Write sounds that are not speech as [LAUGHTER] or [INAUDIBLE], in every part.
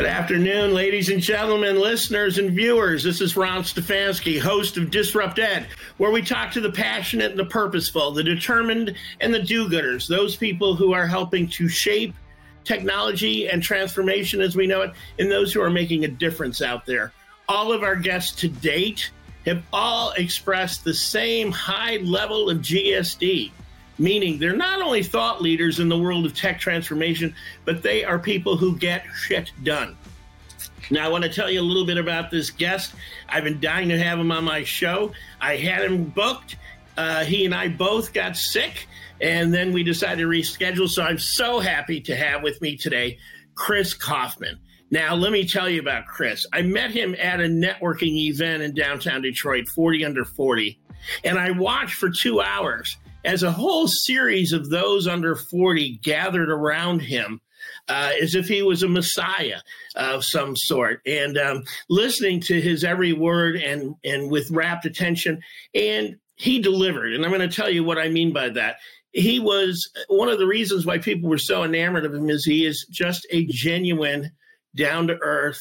Good afternoon, ladies and gentlemen, listeners and viewers. This is Ron Stefanski, host of Disrupt Ed, where we talk to the passionate and the purposeful, the determined and the do gooders, those people who are helping to shape technology and transformation as we know it, and those who are making a difference out there. All of our guests to date have all expressed the same high level of GSD meaning they're not only thought leaders in the world of tech transformation, but they are people who get shit done. Now, I want to tell you a little bit about this guest. I've been dying to have him on my show. I had him booked. Uh, he and I both got sick, and then we decided to reschedule. So I'm so happy to have with me today Chris Kaufman. Now, let me tell you about Chris. I met him at a networking event in downtown Detroit, 40 under 40, and I watched for two hours as a whole series of those under 40 gathered around him uh, as if he was a messiah of some sort and um, listening to his every word and, and with rapt attention. And he delivered. And I'm going to tell you what I mean by that. He was one of the reasons why people were so enamored of him is he is just a genuine, down to earth,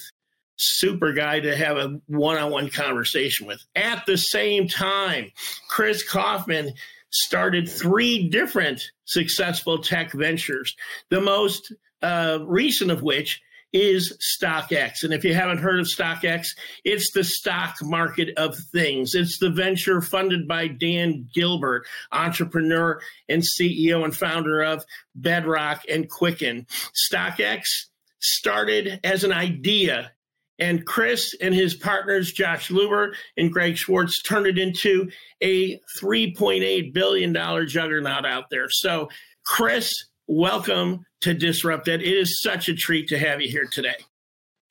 super guy to have a one on one conversation with. At the same time, Chris Kaufman started three different successful tech ventures. The most uh, recent of which is StockX. And if you haven't heard of StockX, it's the stock market of things. It's the venture funded by Dan Gilbert, entrepreneur and CEO and founder of Bedrock and Quicken. StockX started as an idea and Chris and his partners, Josh Luber and Greg Schwartz, turned it into a $3.8 billion juggernaut out there. So, Chris, welcome to Disrupt Ed. It is such a treat to have you here today.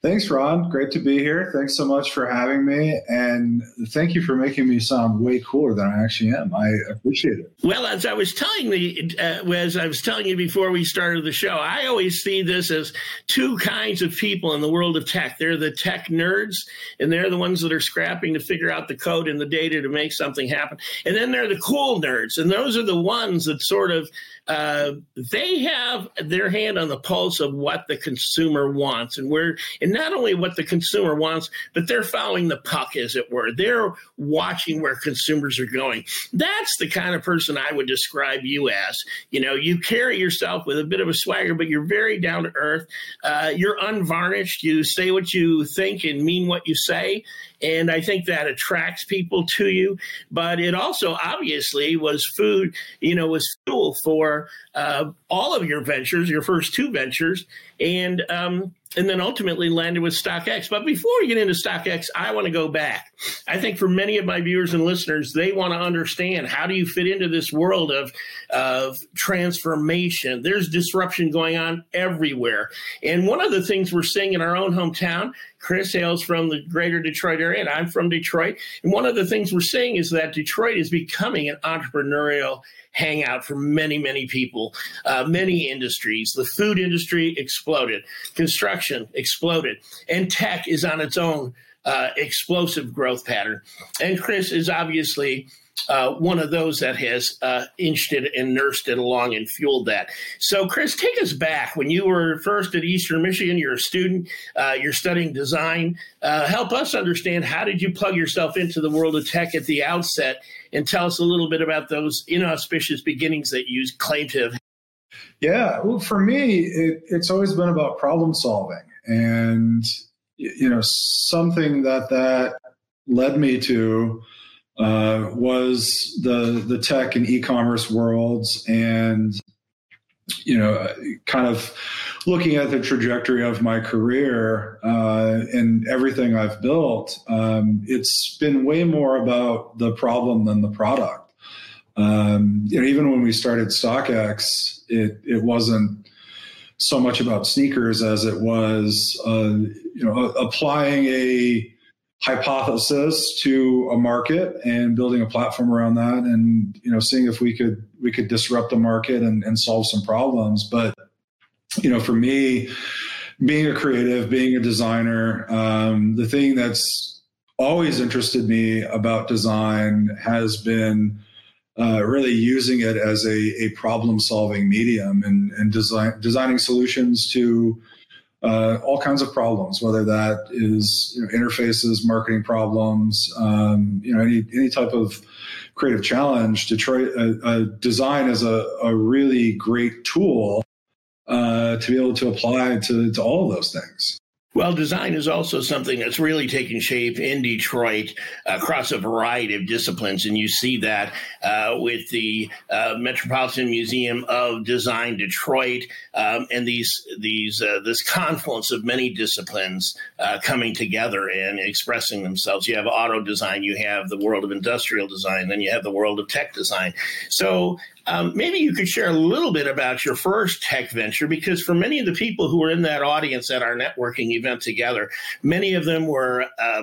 Thanks, Ron. Great to be here. Thanks so much for having me. And thank you for making me sound way cooler than I actually am. I appreciate it. Well, as I was telling the, uh, as I was telling you before we started the show, I always see this as two kinds of people in the world of tech. They're the tech nerds, and they're the ones that are scrapping to figure out the code and the data to make something happen. And then they're the cool nerds, and those are the ones that sort of uh, they have their hand on the pulse of what the consumer wants and where and not only what the consumer wants but they're following the puck as it were. They're watching where consumers are going. That's the kind of person i would describe you as. You know you carry yourself with a bit of a swagger but you're very down to earth. Uh, you're unvarnished. You say what you think and mean what you say and I think that attracts people to you. But it also obviously was food, you know, was fuel for uh, all of your ventures, your first two ventures, and um, and then ultimately landed with StockX. But before we get into StockX, I want to go back. I think for many of my viewers and listeners, they want to understand how do you fit into this world of of transformation. There's disruption going on everywhere, and one of the things we're seeing in our own hometown Chris hails from the greater Detroit area, and I'm from Detroit. And one of the things we're seeing is that Detroit is becoming an entrepreneurial hangout for many, many people, uh, many industries. The food industry construction exploded, and tech is on its own uh, explosive growth pattern. And Chris is obviously uh, one of those that has uh, inched it and nursed it along and fueled that. So, Chris, take us back when you were first at Eastern Michigan. You're a student. Uh, you're studying design. Uh, help us understand how did you plug yourself into the world of tech at the outset, and tell us a little bit about those inauspicious beginnings that you claim to have. Yeah, well, for me, it, it's always been about problem solving, and you know, something that that led me to uh, was the the tech and e-commerce worlds and you know kind of looking at the trajectory of my career uh, and everything i've built um, it's been way more about the problem than the product um, you know even when we started stockx it, it wasn't so much about sneakers as it was uh, you know applying a hypothesis to a market and building a platform around that and you know seeing if we could we could disrupt the market and, and solve some problems. But you know for me being a creative being a designer um, the thing that's always interested me about design has been uh, really using it as a, a problem solving medium and, and design, designing solutions to uh, all kinds of problems, whether that is you know, interfaces, marketing problems, um, you know, any any type of creative challenge. Detroit uh, uh, design is a, a really great tool uh, to be able to apply to, to all of those things. Well, design is also something that's really taking shape in Detroit across a variety of disciplines, and you see that uh, with the uh, Metropolitan Museum of Design Detroit um, and these these uh, this confluence of many disciplines uh, coming together and expressing themselves. You have auto design, you have the world of industrial design, then you have the world of tech design. So um, maybe you could share a little bit about your first tech venture, because for many of the people who were in that audience at our networking event together, many of them were uh,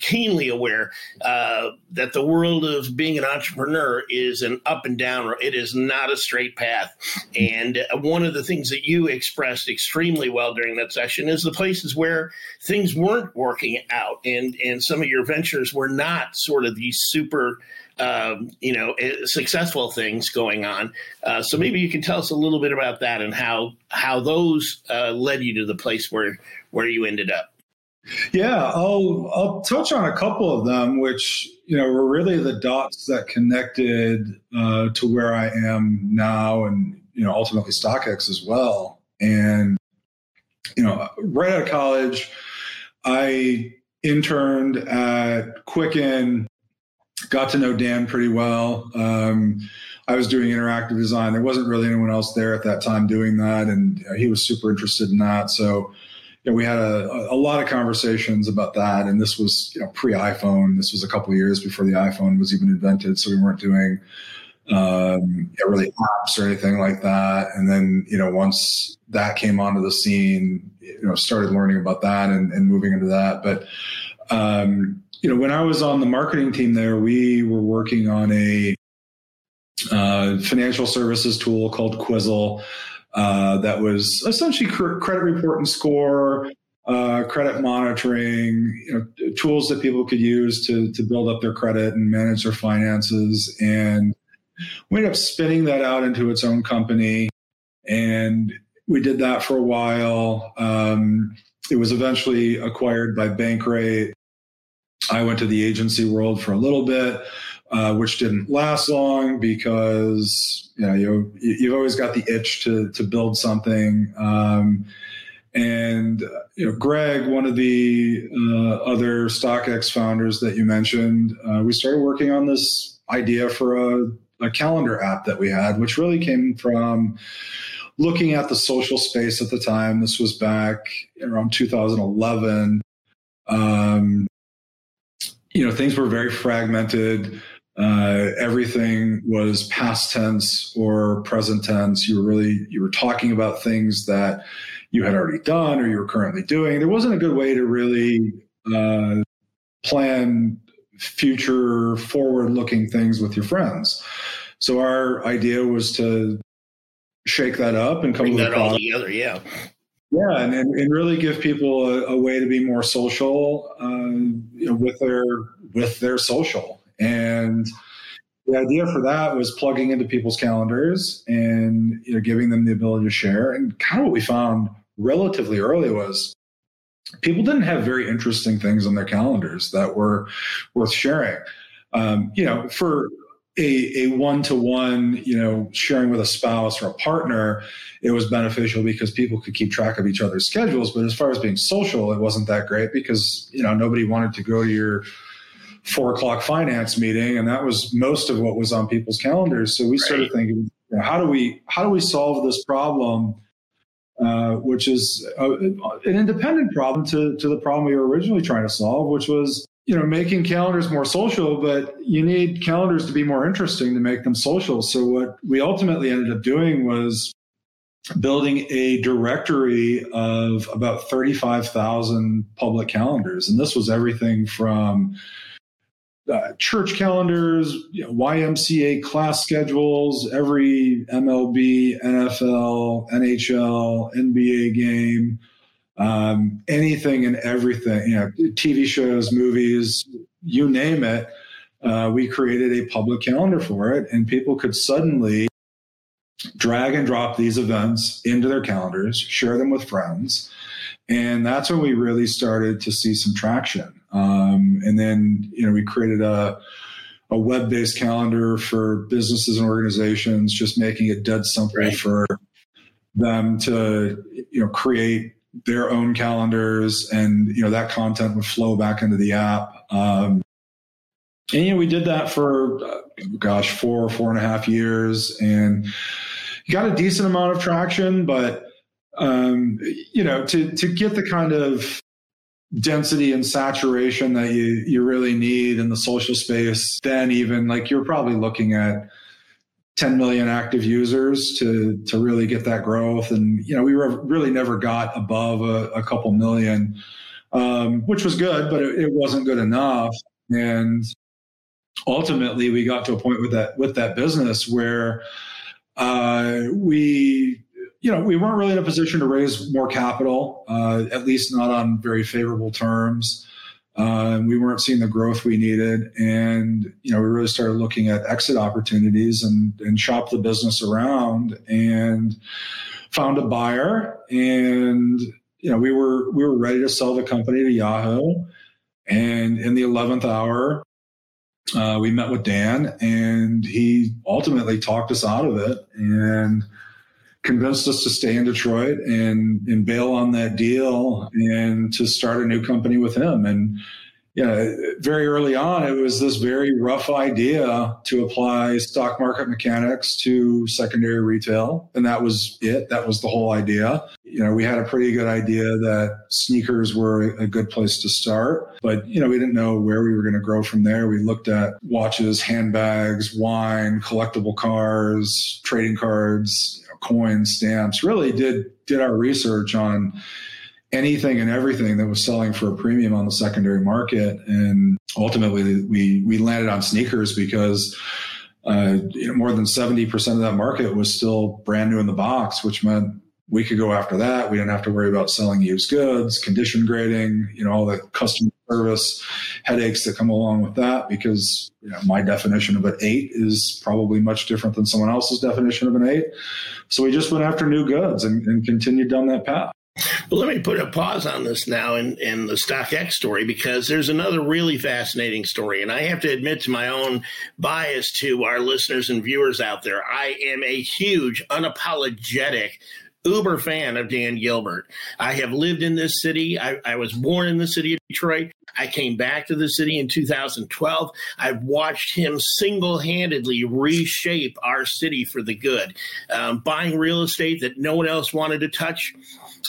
keenly aware uh, that the world of being an entrepreneur is an up and down. It is not a straight path. And one of the things that you expressed extremely well during that session is the places where things weren't working out, and and some of your ventures were not sort of these super um, you know, eh, successful things going on. Uh, so maybe you can tell us a little bit about that and how how those uh, led you to the place where where you ended up. Yeah, I'll I'll touch on a couple of them, which you know were really the dots that connected uh, to where I am now, and you know ultimately StockX as well. And you know, right out of college, I interned at Quicken got to know Dan pretty well. Um, I was doing interactive design. There wasn't really anyone else there at that time doing that, and he was super interested in that. So, you know, we had a, a lot of conversations about that. And this was, you know, pre iPhone. This was a couple years before the iPhone was even invented, so we weren't doing um, really apps or anything like that. And then, you know, once that came onto the scene, you know, started learning about that and, and moving into that. But um, you know, when I was on the marketing team there, we were working on a uh, financial services tool called Quizzle uh, that was essentially credit report and score, uh, credit monitoring, you know, tools that people could use to to build up their credit and manage their finances. And we ended up spinning that out into its own company, and we did that for a while. Um, it was eventually acquired by Bankrate, I went to the agency world for a little bit, uh, which didn't last long because you know you you've always got the itch to to build something. Um, and you know, Greg, one of the uh, other StockX founders that you mentioned, uh, we started working on this idea for a, a calendar app that we had, which really came from looking at the social space at the time. This was back around 2011. Um, you know, things were very fragmented. Uh, everything was past tense or present tense. You were really you were talking about things that you had already done or you were currently doing. There wasn't a good way to really uh, plan future forward-looking things with your friends. So our idea was to shake that up and come Bring with that all together. Yeah. Yeah, and, and really give people a, a way to be more social uh, you know, with their with their social. And the idea for that was plugging into people's calendars and you know giving them the ability to share. And kind of what we found relatively early was people didn't have very interesting things on their calendars that were worth sharing. Um, you know, for a, a one-to-one you know sharing with a spouse or a partner it was beneficial because people could keep track of each other's schedules. But as far as being social it wasn't that great because you know nobody wanted to go to your four o'clock finance meeting and that was most of what was on people's calendars. So we started thinking you know, how do we how do we solve this problem uh, which is a, an independent problem to, to the problem we were originally trying to solve which was you know, making calendars more social, but you need calendars to be more interesting to make them social. So what we ultimately ended up doing was building a directory of about 35,000 public calendars. And this was everything from uh, church calendars, you know, YMCA class schedules, every MLB, NFL, NHL, NBA game, um, anything and everything, you know, TV shows, movies, you name it. Uh, we created a public calendar for it, and people could suddenly drag and drop these events into their calendars, share them with friends, And that's when we really started to see some traction. Um, and then, you know, we created a, a web-based calendar for businesses and organizations, just making it dead simple right. for them to, you know, create their own calendars and, you know, that content would flow back into the app. Um, and, you know, we did that for, uh, gosh, four, four and a half years and got a decent amount of traction, but, um, you know, to, to get the kind of density and saturation that you, you really need in the social space, then even like you're probably looking at 10 million active users to, to really get that growth. And, you know, we were really never got above a, a couple million, um, which was good, but it, it wasn't good enough. And ultimately we got to a point with that, with that business where, uh, we you know, we weren't really in a position to raise more capital, uh, at least not on very favorable terms. Uh, we weren't seeing the growth we needed, and you know, we really started looking at exit opportunities and and shop the business around, and found a buyer. And you know, we were we were ready to sell the company to Yahoo. And in the eleventh hour, uh, we met with Dan, and he ultimately talked us out of it. And convinced us to stay in Detroit and and bail on that deal and to start a new company with him. And yeah, very early on, it was this very rough idea to apply stock market mechanics to secondary retail. And that was it. That was the whole idea. You know, we had a pretty good idea that sneakers were a good place to start, but, you know, we didn't know where we were going to grow from there. We looked at watches, handbags, wine, collectible cars, trading cards, coins, stamps, really did did our research on anything and everything that was selling for a premium on the secondary market. And ultimately, we we landed on sneakers because uh, you know, more than seventy percent of that market was still brand new in the box, which meant we could go after that. We didn't have to worry about selling used goods, condition grading, you know, all the customer service headaches that come along with that because you know, my definition of an eight is probably much different than someone else's definition of an eight. So we just went after new goods and, and continued down that path. Well, let me put a pause on this now in, in the StockX story because there's another really fascinating story. And I have to admit to my own bias to our listeners and viewers out there. I am a huge, unapologetic uber fan of Dan Gilbert. I have lived in this city. I, I, was born in the city Detroit. I came back to the city in 2012. I've watched him single handedly reshape our city for the good, um, buying real estate that no one else wanted to touch.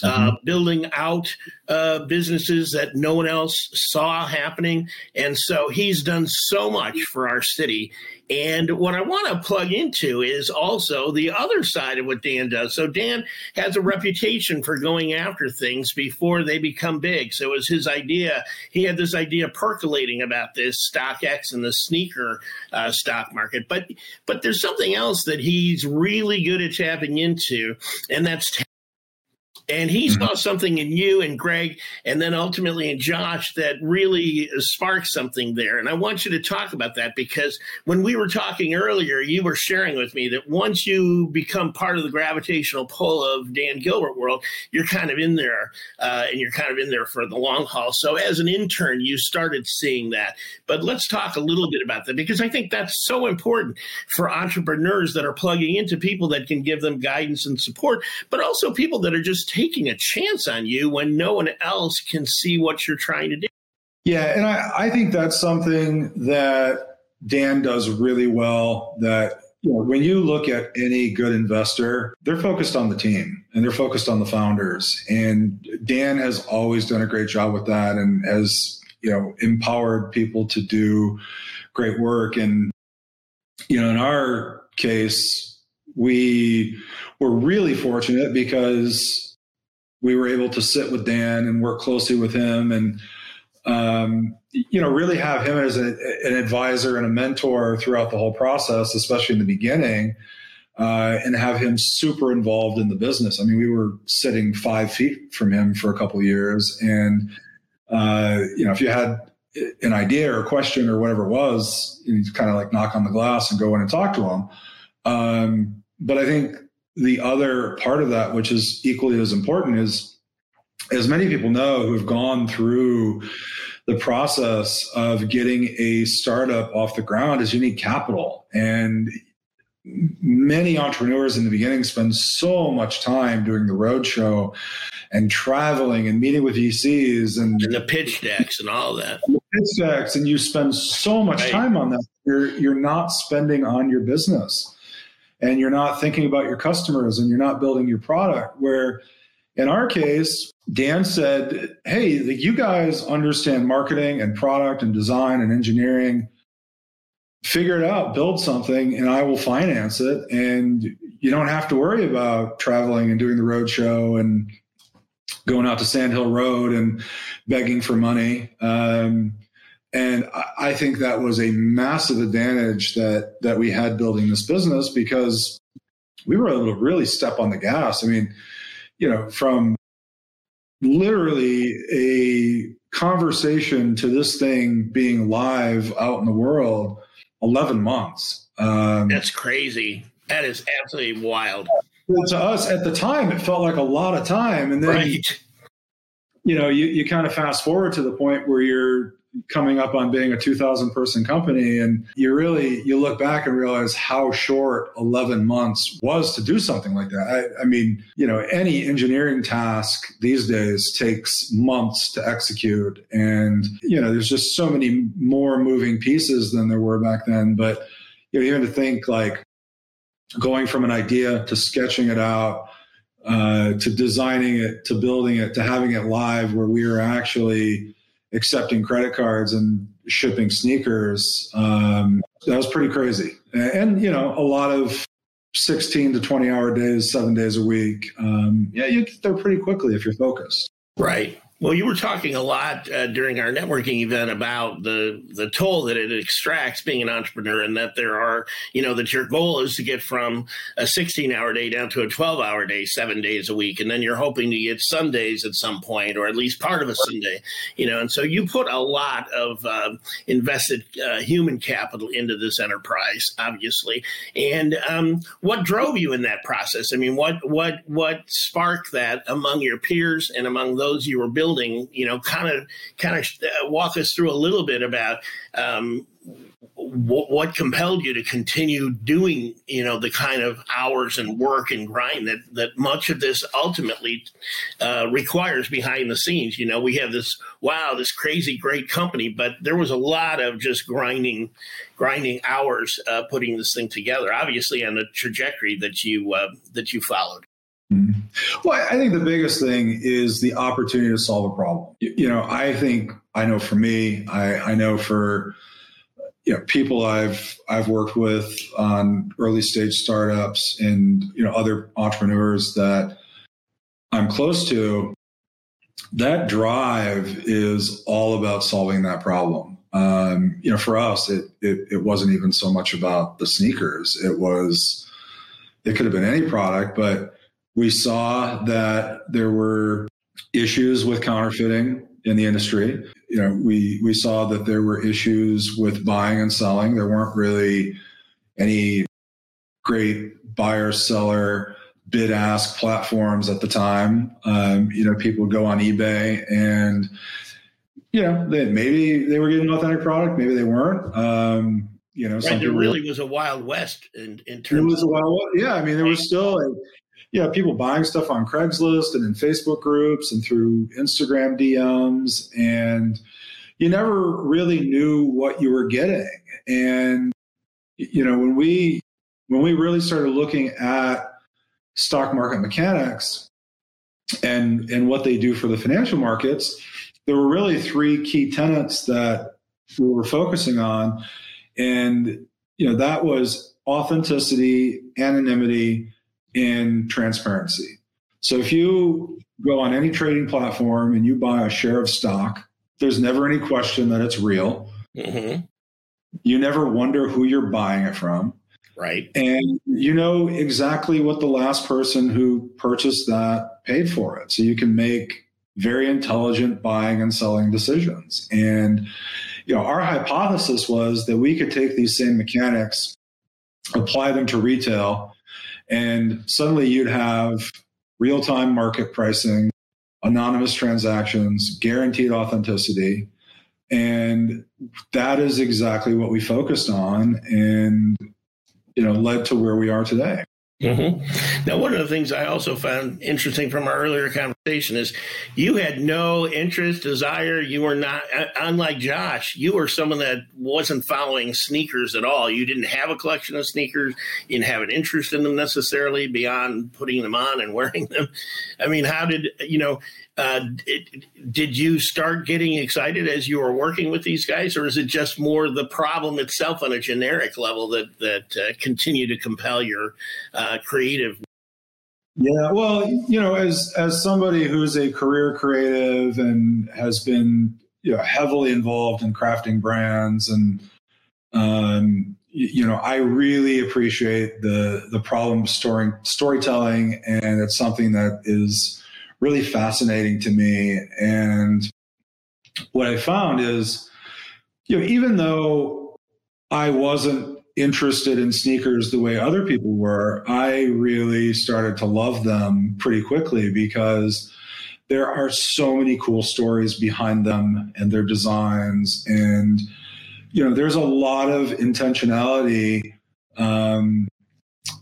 Uh, mm-hmm. building out uh, businesses that no one else saw happening. And so he's done so much for our city. And what I want to plug into is also the other side of what Dan does. So Dan has a reputation for going after things before they become big. So it was his idea. He had this idea percolating about this StockX and the sneaker uh, stock market. But but there's something else that he's really good at tapping into, and that's and he mm-hmm. saw something in you and Greg, and then ultimately in Josh that really sparked something there. And I want you to talk about that because when we were talking earlier, you were sharing with me that once you become part of the gravitational pull of Dan Gilbert world, you're kind of in there, uh, and you're kind of in there for the long haul. So as an intern, you started seeing that. But let's talk a little bit about that because I think that's so important for entrepreneurs that are plugging into people that can give them guidance and support, but also people that are just taking a chance on you when no one else can see what you're trying to do. Yeah, and I, I think that's something that Dan does really well. That you know, when you look at any good investor, they're focused on the team and they're focused on the founders. And Dan has always done a great job with that and has, you know, empowered people to do great work. And, you know, in our case, we were really fortunate because we were able to sit with Dan and work closely with him and um, you know really have him as a, an advisor and a mentor throughout the whole process, especially in the beginning. Uh, and have him super involved in the business. I mean, we were sitting five feet from him for a couple years, and uh, you know, if you had an idea or a question or whatever it was, you kind of like knock on the glass and go in and talk to him. Um, but I think the other part of that, which is equally as important, is as many people know who have gone through the process of getting a startup off the ground is you need capital. And many entrepreneurs in the beginning spend so much time doing the roadshow and traveling and meeting with VCs and, and the pitch decks and all that. And pitch decks, and you spend so much right. time on that. You're you're not spending on your business, and you're not thinking about your customers, and you're not building your product. Where in our case, Dan said, Hey, you guys understand marketing and product and design and engineering. Figure it out, build something, and I will finance it. And you don't have to worry about traveling and doing the roadshow and going out to Sand Hill Road and begging for money. Um, and I think that was a massive advantage that that we had building this business because we were able to really step on the gas. I mean, you know, from literally a conversation to this thing being live out in the world 11 months um, that's crazy that is absolutely wild to us at the time it felt like a lot of time and then right. you know you, you kind of fast forward to the point where you're coming up on being a 2000 person company and you really you look back and realize how short 11 months was to do something like that. I, I, mean you know any engineering task these days takes months to execute and you know there's just so many more moving pieces than there were back then. But you know even to think like going from an idea to sketching it out uh, to designing it to building it to having it live where we are actually accepting credit cards and shipping sneakers. Um, that was pretty crazy. And, you know, a lot of 16 to 20 hour days, seven days a week. Um, yeah, you get there pretty quickly if you're focused. Right. Well, you were talking a lot uh, during our networking event about the the toll that it extracts being an entrepreneur, and that there are, you know, that your goal is to get from a 16 hour day down to a 12 hour day, seven days a week, and then you're hoping to get Sundays at some point, or at least part of a Sunday, you know. And so you put a lot of uh, invested uh, human capital into this enterprise, obviously. And um, what drove you in that process? I mean, what what what sparked that among your peers and among those you were building? Building, you know, kind of kind of uh, walk us through a little bit about um, what, what compelled you to continue doing, you know, the kind of hours and work and grind that that much of this ultimately uh, requires behind the scenes. You know, we have this wow, this crazy great company, but there was a lot of just grinding, grinding hours uh, putting this thing together. Obviously, on the trajectory that you uh, that you followed. Mm-hmm. Well, I think the biggest thing is the opportunity to solve a problem. You know, I think I know for me, I, I know for you know people I've I've worked with on early stage startups and you know other entrepreneurs that I'm close to. That drive is all about solving that problem. Um, you know, for us, it, it it wasn't even so much about the sneakers. It was it could have been any product, but we saw that there were issues with counterfeiting in the industry. You know, we we saw that there were issues with buying and selling. There weren't really any great buyer seller bid ask platforms at the time. Um, you know, people would go on eBay and you know, they, maybe they were getting an authentic product, maybe they weren't. Um, you know, right, there really was a wild west in, in terms. It was a wild west. Yeah, I mean, there was still a, yeah, people buying stuff on Craigslist and in Facebook groups and through Instagram DMs. And you never really knew what you were getting. And, you know, when we, when we really started looking at stock market mechanics and, and what they do for the financial markets, there were really three key tenets that we were focusing on. And, you know, that was authenticity, anonymity, in transparency. So if you go on any trading platform and you buy a share of stock, there's never any question that it's real. Mm-hmm. You never wonder who you're buying it from. Right. And you know exactly what the last person who purchased that paid for it. So you can make very intelligent buying and selling decisions. And, you know, our hypothesis was that we could take these same mechanics, apply them to retail, and suddenly you'd have real time market pricing anonymous transactions, guaranteed authenticity. And that is exactly what we focused on and you know led to where we are today. Mm-hmm. Now, one of the things I also found interesting from our earlier conversation is you had no interest, desire. You were not, uh, unlike Josh, you were someone that wasn't following sneakers at all. You didn't have a collection of sneakers. You didn't have an interest in them necessarily beyond putting them on and [LAUGHS] wearing them. I mean, how did, you know, uh, it, did you start getting excited as you were working with these guys, or is it just more the problem itself on a generic level that that uh, continue to compel your uh, creative? Yeah, well, you know, as as somebody who's a career creative and has been you know heavily involved in crafting brands and um, you know, I really appreciate the the problem story storytelling, and it's something that is really fascinating to me. And what I found is, you know, even though I wasn't interested in sneakers the way other people were, I really started to love them pretty quickly because there are so many cool stories behind them and their designs. And, you know, there's a lot of intentionality um,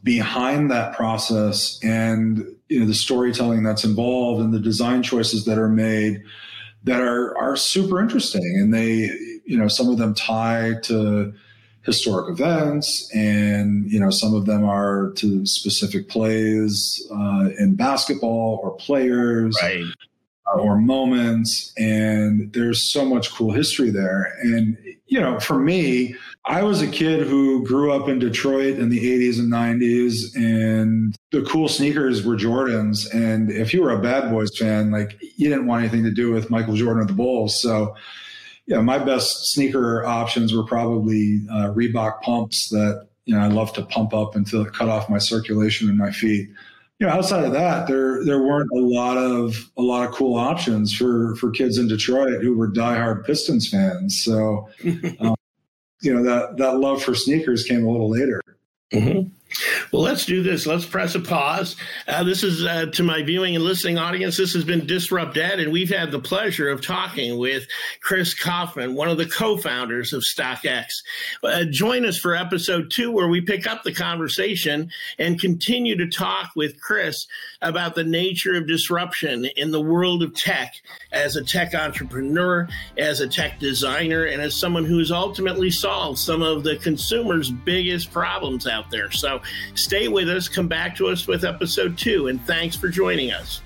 behind that process and you know the storytelling that's involved and the design choices that are made that are are super interesting and they you know some of them tie to historic events and you know some of them are to specific plays uh, in basketball or players right. or moments and there's so much cool history there and you know for me I was a kid who grew up in Detroit in the 80s and 90s, and the cool sneakers were Jordans. And if you were a Bad Boys fan, like you didn't want anything to do with Michael Jordan or the Bulls. So, yeah, my best sneaker options were probably uh, Reebok pumps that you know I love to pump up until it cut off my circulation in my feet. You know, outside of that, there there weren't a lot of a lot of cool options for for kids in Detroit who were diehard Pistons fans. So. [LAUGHS] Um, you know that that love for sneakers came a little later. Mm-hmm. Well, let's do this. Let's press a pause. Uh, this is uh, to my viewing and listening audience. This has been Disrupt Ed, and we've had the pleasure of talking with Chris Kaufman, one of the co-founders of StockX. Uh, join us for episode two, where we pick up the conversation and continue to talk with Chris about the nature of disruption in the world of tech as a tech entrepreneur, as a tech designer, and as someone who's ultimately solved some of the consumer's biggest problems out there. So Stay with us. Come back to us with episode two. And thanks for joining us.